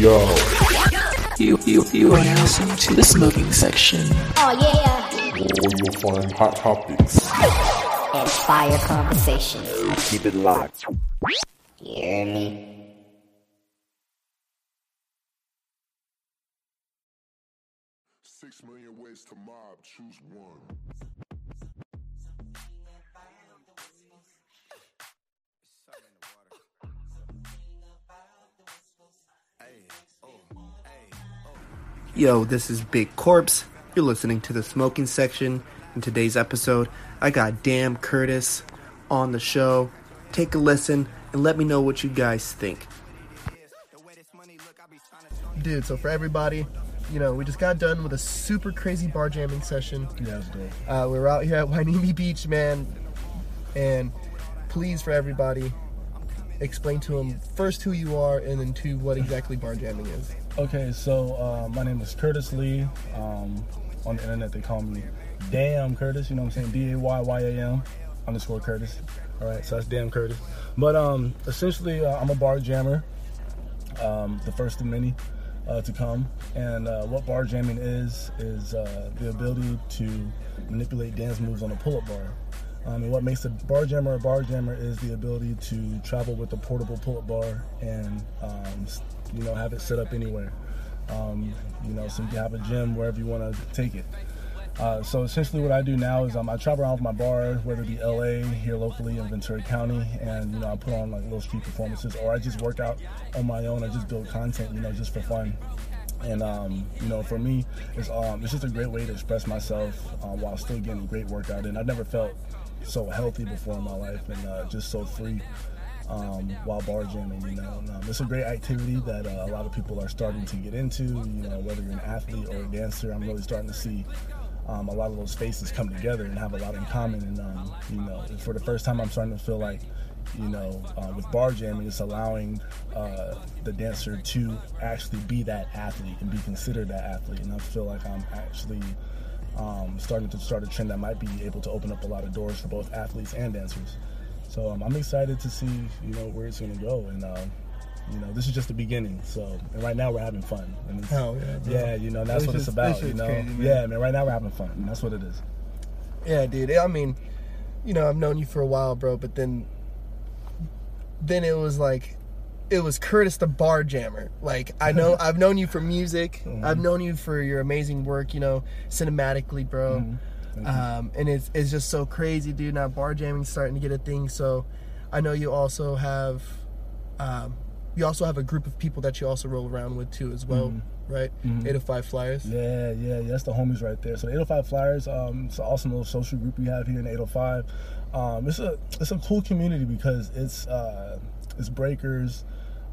Yo. You, you, you are now listening to the smoking section. Oh yeah, Where you'll find hot topics. and fire conversation. Keep it locked. You hear me? Six million ways to mob. Choose one. Yo, this is Big Corpse. You're listening to the smoking section. In today's episode, I got Dayyam Curtis on the show. Take a listen and let me know what you guys think. Dude, so for everybody, you know, we just got done with a super crazy bar jamming session. Yeah, it's dope. Uh, we were out here at Hueneme Beach, man. And please, for everybody, explain to them first who you are and then two what exactly bar jamming is. Okay, so uh, my name is Curtis Lee. Um, on the internet, they call me Dayyam Curtis. You know what I'm saying? D A Y Y A M underscore Curtis. All right, so that's Dayyam Curtis. But um, essentially, uh, I'm a bar jammer. Um, the first of many uh, to come. And uh, what bar jamming is is uh, the ability to manipulate dance moves on a pull-up bar. Um, and what makes a bar jammer a bar jammer is the ability to travel with a portable pull-up bar and um, you know have it set up anywhere. Um, you know, so you can have a gym wherever you want to take it. Uh, so essentially, what I do now is um, I travel around with my bar, whether it be LA, here locally in Ventura County, and you know I put on like little street performances, or I just work out on my own. I just build content, you know, just for fun. And um, you know, for me, it's um, it's just a great way to express myself uh, while still getting a great workout And I've never felt so healthy before in my life, and uh, just so free um, while bar jamming. You know, um, it's a great activity that uh, a lot of people are starting to get into. You know, whether you're an athlete or a dancer, I'm really starting to see um, a lot of those faces come together and have a lot in common. And um, you know, for the first time, I'm starting to feel like, you know, uh, with bar jamming, it's allowing uh, the dancer to actually be that athlete and be considered that athlete. And I feel like I'm actually um, starting to start a trend that might be able to open up a lot of doors for both athletes and dancers. So um, I'm excited to see, you know, where it's going to go. And um, you know, this is just the beginning. So, and right now we're having fun. And it's, Hell yeah, bro. yeah, you know, that's what it's about. You know, crazy, man. yeah, man. Right now we're having fun. And that's what it is. Yeah, dude. I mean, you know, I've known you for a while, bro, but then then it was like it was Curtis the bar jammer. Like I know I've known you for music. I've known you for your amazing work, you know, cinematically, bro. Um, and it's it's just so crazy, dude. Now bar jamming's starting to get a thing. So I know you also have um, you also have a group of people that you also roll around with too as well, right? 805 Flyers. Yeah, yeah, yeah. That's the homies right there. So the 805 Flyers, um, it's an awesome little social group we have here in 805. Um, it's a it's a cool community because it's uh, it's breakers,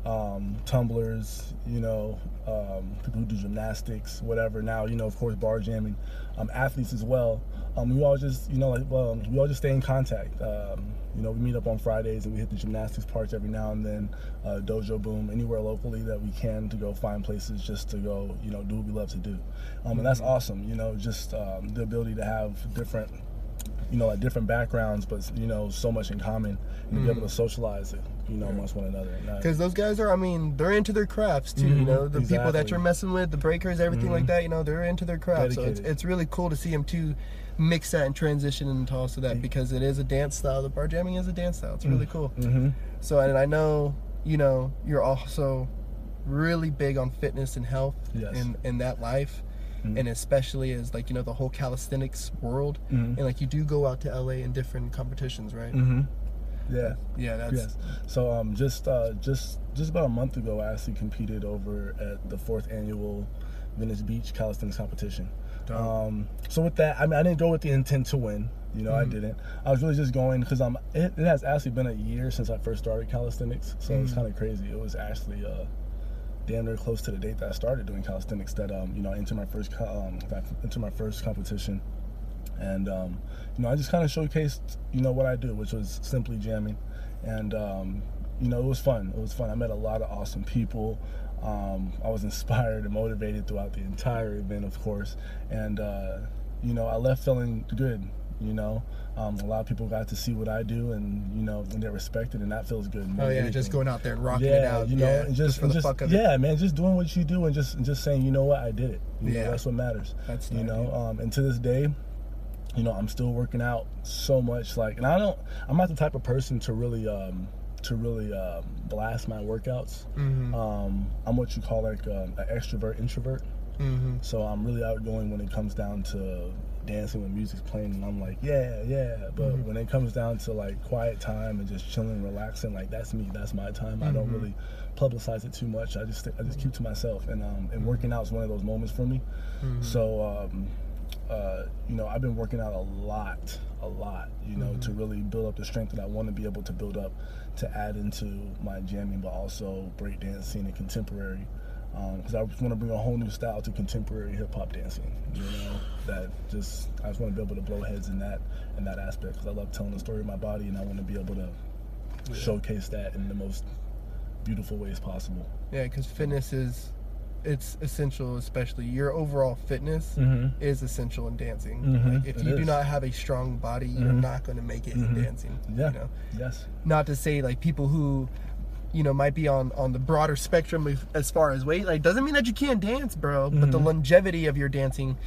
um, tumblers, you know, um, people who do gymnastics, whatever. Now, you know, of course, bar jamming, um, athletes as well. Um, we all just, you know, like, well, we all just stay in contact. Um, you know, we meet up on Fridays and we hit the gymnastics parks every now and then, uh, Dojo Boom, anywhere locally that we can to go find places just to go, you know, do what we love to do. Um, and that's awesome, you know, just um, the ability to have different, you know, like different backgrounds, but, you know, so much in common and be able to socialize it, you know, amongst one another. Because those guys are, I mean, they're into their crafts too. You Mhm, know, the people that you're messing with, the breakers, everything like that. You know, they're into their craft. So it's, it's really cool to see them too mix that and transition into also that because it is a dance style. The bar jamming is a dance style. It's really cool. mhm. So and I know, you know, you're also really big on fitness and health Yes. and and that life. Mm-hmm. And especially as like you know the whole calisthenics world, Mhm. and like you do go out to LA in different competitions, right? Mhm. Yeah. Yeah, that's Yes. So um, just uh, just just about a month ago, I actually competed over at the fourth annual Venice Beach Calisthenics competition. Um, so with that, I mean, I didn't go with the intent to win. You know, I Mm-hmm. didn't. I was really just going because um, it, it has actually been a year since I first started calisthenics, so it's Mm. kind of crazy. It was actually uh, damn near close to the date that I started doing calisthenics that um, you know, I entered my first um, that I entered my first competition and um, you know I just kind of showcased you know what I do, which was simply jamming, and um, you know it was fun. It was fun. I met a lot of awesome people. Um, I was inspired and motivated throughout the entire event, of course, and uh, you know I left feeling good. You know, um, a lot of people got to see what I do, and you know, and they're respected, and that feels good. more Oh yeah, anything. just going out there and rocking yeah, it out. you know, yeah, and just, for and the just fuck of it. yeah, man, just doing what you do, and just and just saying, you know what, I did it. You know, Yeah. that's what matters. That's you know, um, and to this day, you know, I'm still working out so much. Like, and I don't, I'm not the type of person to really, um, to really um, blast my workouts. Mm-hmm. Um, I'm what you call like um, an extrovert introvert. Mm-hmm. So I'm really outgoing when it comes down to dancing when music's playing, and I'm like, yeah, yeah. But Mm-hmm. when it comes down to like quiet time and just chilling, relaxing, like that's me. That's my time. I Mm-hmm. don't really publicize it too much. I just I just keep to myself, and um, and working out is one of those moments for me. Mm-hmm. So um, uh, you know, I've been working out a lot, a lot. You know, to Mm-hmm. really build up the strength that I want to be able to build up to add into my jamming, but also breakdancing and contemporary because I just want to bring a whole new style to contemporary hip hop dancing. You know, that just I just want to be able to blow heads in that in that aspect because I love telling the story of my body and I want to be able to showcase that in the most beautiful ways possible. Yeah, because fitness is it's essential, especially your overall fitness Mm-hmm. is essential in dancing. Mhm, Like if it you do is. Mm-hmm. not have a strong body, you're not going to make it in dancing. Yeah. You know, Yes. not to say like people who you know might be on on the broader spectrum as far as weight like doesn't mean that you can't dance bro but Mm-hmm. the longevity of your dancing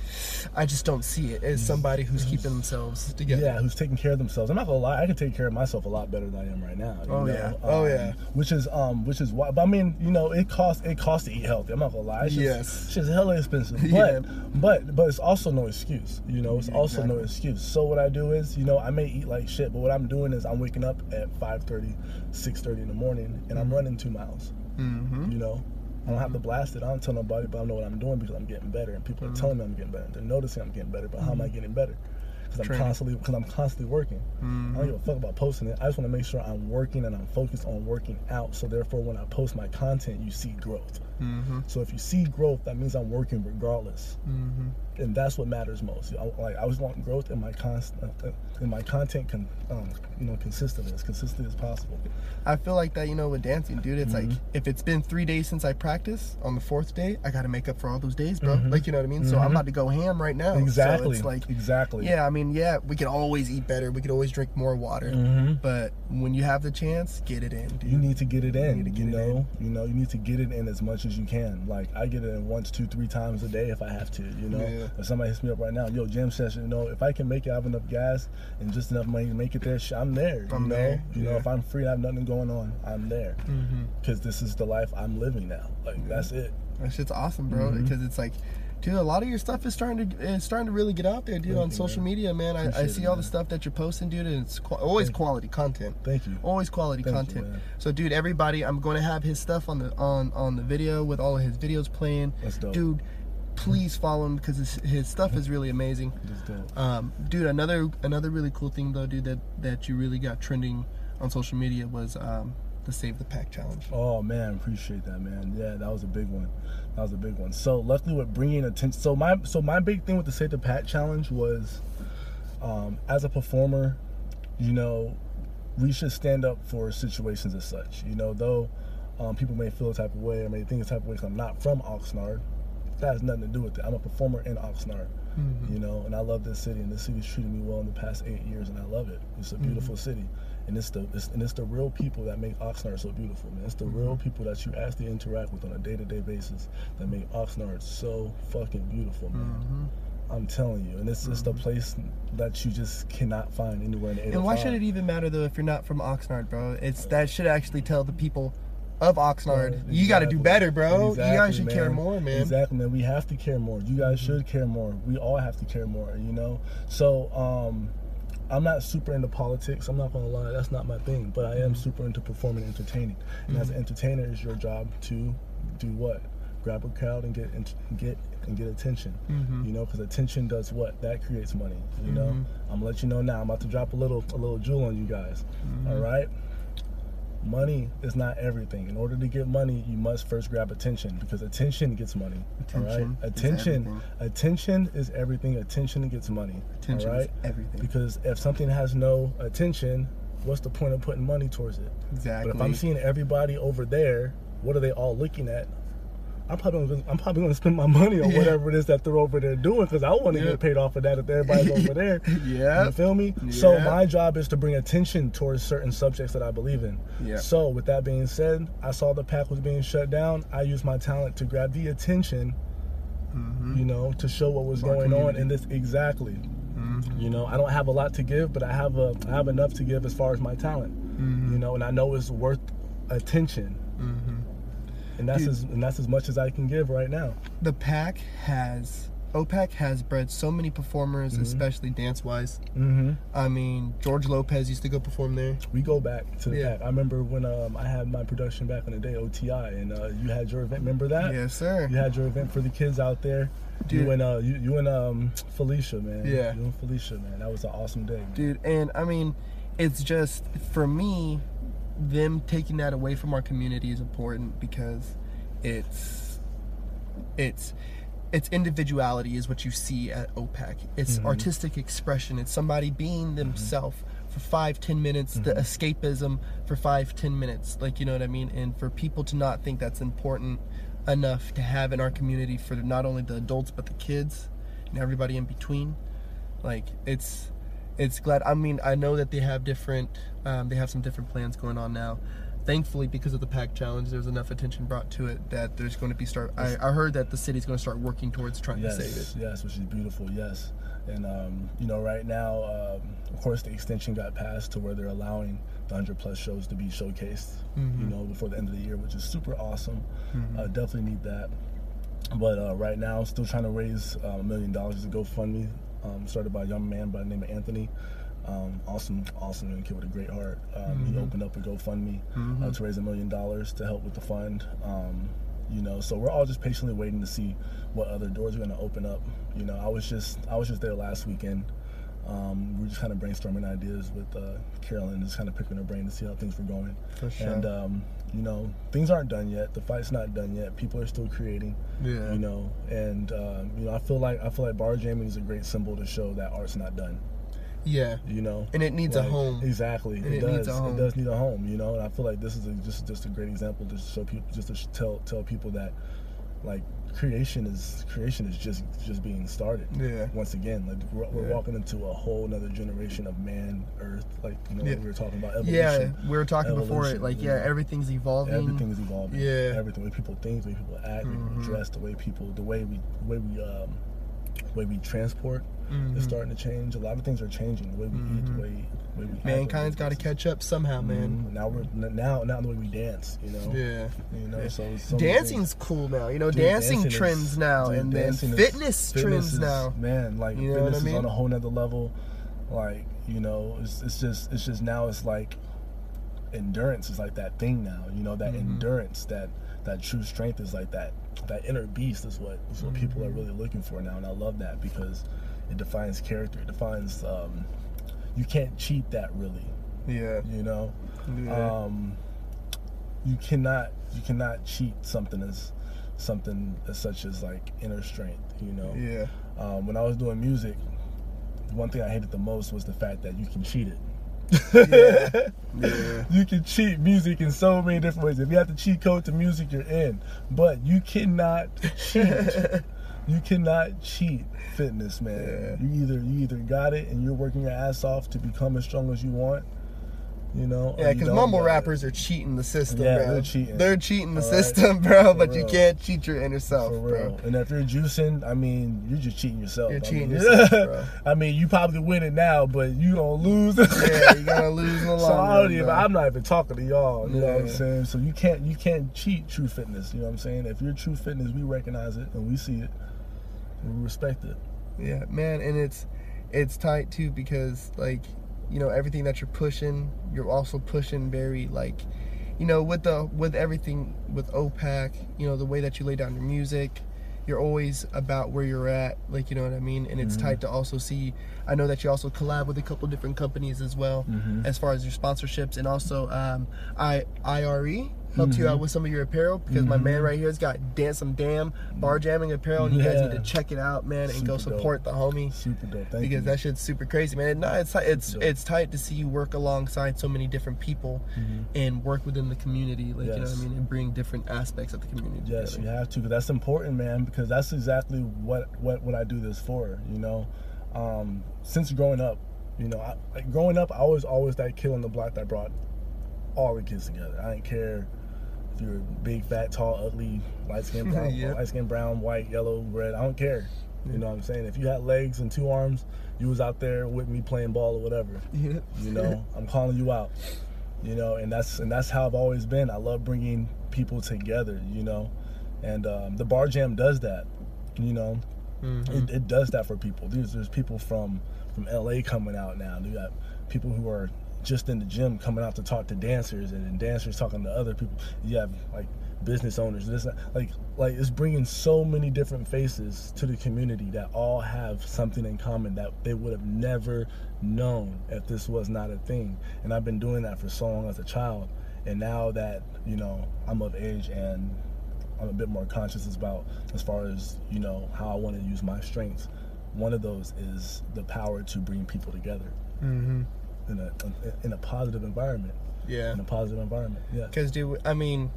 i just don't see it as somebody who's keeping themselves together Yeah, who's taking care of themselves. I'm not gonna lie, I can take care of myself a lot better than I am right now. Oh, know? yeah. Oh, Um, yeah. Which is um, which is why. But I mean, you know, it costs it costs to eat healthy. I'm not gonna lie. It's just, Yes. it's just hella expensive. But Yeah. but but it's also no excuse. You know, it's also no excuse. So what I do is, you know, I may eat like shit, but what I'm doing is I'm waking up at 5:30, 6:30 in the morning, and I'm mm. running two miles. mm-hmm. You know. I don't have to blast it. I don't tell nobody, but I know what I'm doing because I'm getting better, and people are mm. telling me I'm getting better. They're noticing I'm getting better, but how am I mm. getting better? Because I'm constantly because I'm constantly working. I don't give a fuck about posting it. I just want to make sure I'm working and I'm focused on working out. So therefore, when I post my content, you see growth. Mm-hmm. So if you see growth, that means I'm working regardless, Mm-hmm. and that's what matters most. I, like I always want growth in my const, uh, in my content, con, um, you know, consistent as consistent as possible. I feel like that, you know, with dancing, dude. It's like Mm-hmm. if it's been three days since I practiced, on the fourth day, I got to make up for all those days, bro. Mhm. Like, you know what I mean? So I'm about to go ham right now. So Exactly. it's like, exactly. yeah, I mean, yeah, we could always eat better. We could always drink more water. hmm But when you have the chance, get it in, dude. You need to get it in. You, it know, you know, you need to get it in as much as you can. Like I get it in once, two, three times a day if I have to. You know, Yeah. if somebody hits me up right now, yo, gym session. You know, if I can make it, I have enough gas and just enough money to make it there. I'm there. I'm you know, there, you know, if I'm free, I have nothing going on. I'm there Mm-hmm. because this is the life I'm living now. Like that's it. That shit's awesome, bro. Because it's like, dude, a lot of your stuff is starting to is starting to really get out there, dude, Thank on you, social man. media, man. I, I see it, all the stuff that you're posting, dude, and it's qu- always Thank you. quality content. Thank you. Always quality Thank you, content. man. so, dude, everybody, I'm going to have his stuff on the on on the video with all of his videos playing. That's dope. Dude, please follow him because his, his stuff is really amazing. Um, dude, another another really cool thing though, dude, that that you really got trending on social media was um, the Save the Pack challenge. Oh man, appreciate that, man. Yeah, that was a big one. That was a big one. So luckily, with bringing attention, so my so my big thing with the Save the Pack challenge was, um, as a performer, you know, we should stand up for situations as such. You know, though um, people may feel a type of way or may think a type of way because I'm not from Oxnard. That has nothing to do with it. I'm a performer in Oxnard, Mm-hmm. you know, and I love this city, and this city's treated me well in the past eight years, and I love it. It's a mm-hmm. beautiful city, and it's the it's, and it's the real people that make Oxnard so beautiful, man. It's the real mm-hmm. people that you actually interact with on a day-to-day basis that make Oxnard so fucking beautiful, man. I'm telling you, and it's just a place that you just cannot find anywhere in the. And why should it even matter though if you're not from Oxnard, bro? It's that should actually tell the people of Oxnard, you got to do better, bro. you guys should care more, man. Exactly, man. We have to care more. You guys Mm-hmm. should care more. We all have to care more, you know? So, um, I'm not super into politics. I'm not gonna lie, that's not my thing. But I am Mm-hmm. super into performing and entertaining. And as an entertainer, it's your job to do what? Grab a crowd and get and get and get attention. Mm-hmm. You know, because attention does what? That creates money. You know. Mm-hmm. I'm gonna let you know now. I'm about to drop a little a little jewel on you guys. Mm-hmm. All right money is not everything. In order to get money, you must first grab attention because attention gets money. all right? Attention is Attention. Attention is everything. Attention gets money. Attention all is right? everything. Because if something has no attention, what's the point of putting money towards it? Exactly. But if I'm seeing everybody over there, what are they all looking at? I'm probably gonna, I'm probably going to spend my money on Yeah. whatever it is that they're over there doing because I want to Yeah. get paid off of that if everybody's over there. Yeah. You feel me? So my job is to bring attention towards certain subjects that I believe in. Yeah. So with that being said, I saw the pack was being shut down. I used my talent to grab the attention, mm-hmm. you know, to show what was going on in this exactly. Mm-hmm. You know, I don't have a lot to give, but I have a I have enough to give as far as my talent. Mm-hmm. You know, and I know it's worth attention. And that's Dude. as and that's as much as I can give right now. the pack has OPEC has bred so many performers, especially dance wise. Mm-hmm. I mean, George Lopez used to go perform there. We go back to the Yeah. pack. I remember when um, I had my production back in the day, OTI, and uh, you had your event. Remember that? Yes, sir. You had your event for the kids out there. Dude. You and uh, you, you and um, Felicia, man. Yeah. You and Felicia, man. That was an awesome day. man. dude and i mean it's just for me them taking that away from our community is important because it's it's it's individuality is what you see at opec. It's mm-hmm. artistic expression. It's somebody being mm-hmm. themselves for five ten minutes the mm-hmm. escapism for five ten minutes. Like you know what i mean? And for people to not think that's important enough to have in our community for not only the adults but the kids and everybody in between like it's it's glad i mean i know that they have different um, they have some different plans going on now thankfully because of the pack challenge there's enough attention brought to it that there's going to be start i, I heard that the city's going to start working towards trying to save it yes, which is beautiful. Yes, and um, you know, right now, um, of course, the extension got passed to where they're allowing the hundred plus shows to be showcased. Mm-hmm. You know, before the end of the year, which is super awesome. Uh, definitely need that. But uh, right now, still trying to raise uh, a million dollars to GoFundMe, um, started by a young man by the name of Anthony. Um, awesome, awesome young kid with a great heart. Um, He opened up a GoFundMe uh, to raise a million dollars to help with the fund. Um, you know, so we're all just patiently waiting to see what other doors are going to open up. You know, I was just I was just there last weekend. Um, we were just kind of brainstorming ideas with uh, Carolyn, just kind of picking her brain to see how things were going. For sure. And um, you know, things aren't done yet. The fight's not done yet. People are still creating. Yeah. You know, and um, you know, I feel like I feel like bar jamming is a great symbol to show that art's not done. yeah You know, And it needs a home. Exactly, it, it does. needs a home. It does need a home. You know, and I feel like this is a, just just a great example to show people, just to tell tell people that like creation is creation is just just being started. Yeah. Once again, like we're, we're Yeah. walking into a whole another generation of man, Earth. Like you know, Yeah. we were talking about evolution. yeah we were talking before it like yeah. yeah everything's evolving Everything is evolving. Yeah. Mm-hmm. Everything. The way people think, the way people act, the way people dress, the way people, the way we, the way we, um, the way we transport Mm-hmm. is starting to change. A lot of things are changing. The way we eat, the way, the way we. mankind's got to catch up somehow man Mhm. Now we're now now the way we dance. You know. yeah You know. So, so dancing's cool now you know Dude, dancing, dancing is- trends now dude, and then is- fitness, trends is- now Man, like You know what I fitness is on a whole nother level. Like you know, it's, it's just it's just now it's like endurance is like that thing now. You know that Mm-hmm. endurance, that that true strength is like that that inner beast is what is what people Mm-hmm. are really looking for now, and I love that because it defines character. It defines um, you can't cheat that really. yeah You know, Yeah. um, you cannot you cannot cheat something as something as such as like inner strength. You know, yeah um, when I was doing music, one thing I hated the most was the fact that you can cheat it. yeah You can cheat music in so many different ways. If you have to cheat code to music, you're in. But you cannot cheat. You cannot cheat fitness, man. You either you either got it and you're working your ass off to become as strong as you want, you know. Yeah, because mumble got it. rappers are cheating the system, Yeah, bro. they're cheating. They're cheating the All right? system, bro. For But you can't cheat your inner self, For real. bro. And if you're juicing, I mean, you're just cheating yourself. You're I cheating mean, yourself, bro. I mean, you probably win it now, but you don't lose. Yeah, you're gonna lose in the long So I don't even, bro. I'm not even talking to y'all. You know what I'm saying? So you can't you can't cheat true fitness. You know what I'm saying? If you're true fitness, we recognize it and we see it. And respect it. Yeah, man, and it's it's tight too because like you know everything that you're pushing, you're also pushing very like you know with the with everything with OPAC, you know the way that you lay down your music, you're always about where you're at, like you know what I mean, and it's tight to also see. I know that you also collab with a couple different companies as well, as far as your sponsorships, and also um, I IRE helped you Mm-hmm. out with some of your apparel because my man right here's got dance some damn bar jamming apparel, and you guys need to check it out, man, and go Super dope. support the homie Super dope. Thank you. because you. that shit's super crazy, man. No, it's it's dope. it's tight to see you work alongside so many different people and work within the community, like you know what I Mm-hmm. Mean, and bring different aspects of the community. Yes, together. you have to because that's important, man. Because that's exactly what what what I do this for. You know, um, since growing up, you know, I, like growing up, I was always that kid on the block that brought all the kids together. I didn't care you're big, fat, tall, ugly, light skin, brown, light skin, brown, white, yellow, red. I don't care. You know what I'm saying? If you had legs and two arms, you was out there with me playing ball or whatever. You know, I'm calling you out. You know, and that's and that's how I've always been. I love bringing people together. You know, and um, the bar jam does that. You know, it, it does that for people. There's there's people from from LA coming out now. You got people who are just in the gym coming out to talk to dancers, and then dancers talking to other people. You have like business owners. This like like it's bringing so many different faces to the community that all have something in common that they would have never known if this was not a thing. And I've been doing that for so long as a child, and now that you know I'm of age and I'm a bit more conscious about as far as you know how I want to use my strengths. One of those is the power to bring people together Mm-hmm. In a in a positive environment. Yeah. In a positive environment. Yeah. Because, dude, I mean,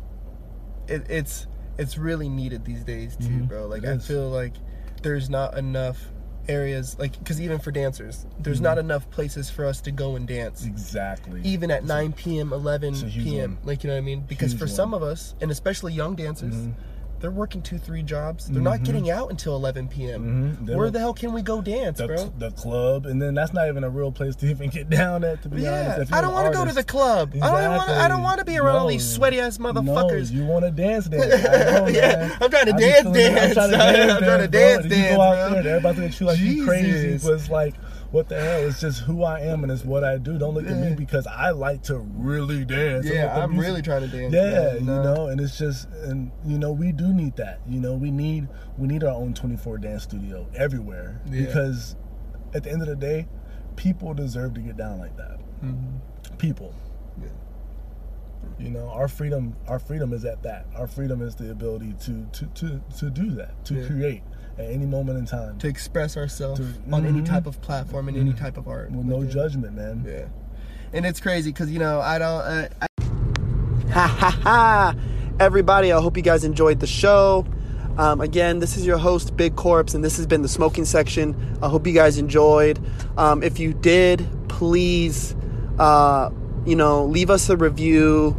it, it's it's really needed these days too, Mhm. bro. Like, I feel like there's not enough areas, like, because even for dancers, there's Mm-hmm. not enough places for us to go and dance. Exactly. Even at 9 p.m., 11 It's a huge p.m., like you know what I mean? Because for one. some of us, and especially young dancers, Mhm. They're working two, three jobs. They're not Mhm. getting out until 11 p.m. Mhm. Where the hell can we go dance, the, bro? the club, and then that's not even a real place to even get down at. To be honest, Yeah, If I don't want to go to the club. I don't want. I don't want to be around all these sweaty ass motherfuckers. No, you want to dance dance. Know, yeah. I'm trying to dance, just feel like- dance. I'm trying to I'm dance, trying to dance, dance, bro. And you dance, go out bro. there everybody's looking at you like you crazy. Jesus. But it's like, what the hell? It's just who I am and it's what I do. Don't look at me because I like to really dance. Yeah, I'm music- really trying to dance. Yeah, you know, and it's just, and you know, we do need that. You know, we need we need our own 24 dance studio everywhere Yeah. because at the end of the day, people deserve to get down like that. Mm-hmm. People. You know, our freedom, our freedom is at that. Our freedom is the ability to to to to do that, to Yeah. create at any moment in time to express ourselves To- on any Mhm. type of platform and any type of art. with no yeah. judgment, man. Yeah, and it's crazy because you know I don't. Uh, I... Ha ha ha! Everybody, I hope you guys enjoyed the show. Um, again, this is your host, Big Corpse, and this has been the smoking section. I hope you guys enjoyed. Um, if you did, please, uh, you know, leave us a review,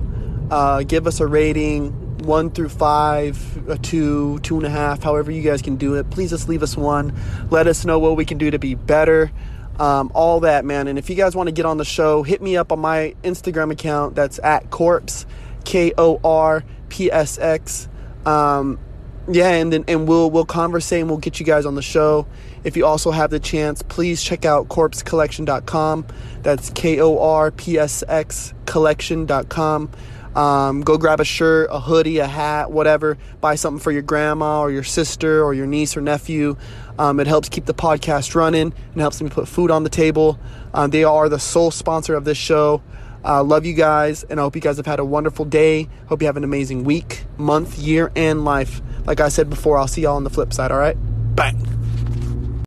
uh, give us a rating, one through five, a two, two and a half, however you guys can do it. Please just leave us one. Let us know what we can do to be better. Um, all that, man. And if you guys want to get on the show, hit me up on my Instagram account. That's at Corpse, K O R P S X. Um, yeah, and then and we'll we'll conversate and we'll get you guys on the show. If you also have the chance, please check out korpsxcollection.com. That's K O R P S X collection.com. Um, go grab a shirt, a hoodie, a hat, whatever. Buy something for your grandma or your sister or your niece or nephew. Um, it helps keep the podcast running and helps me put food on the table. Um, they are the sole sponsor of this show. Uh, love you guys, and I hope you guys have had a wonderful day. Hope you have an amazing week, month, year, and life. Like I said before, I'll see y'all on the flip side, all right? Bang.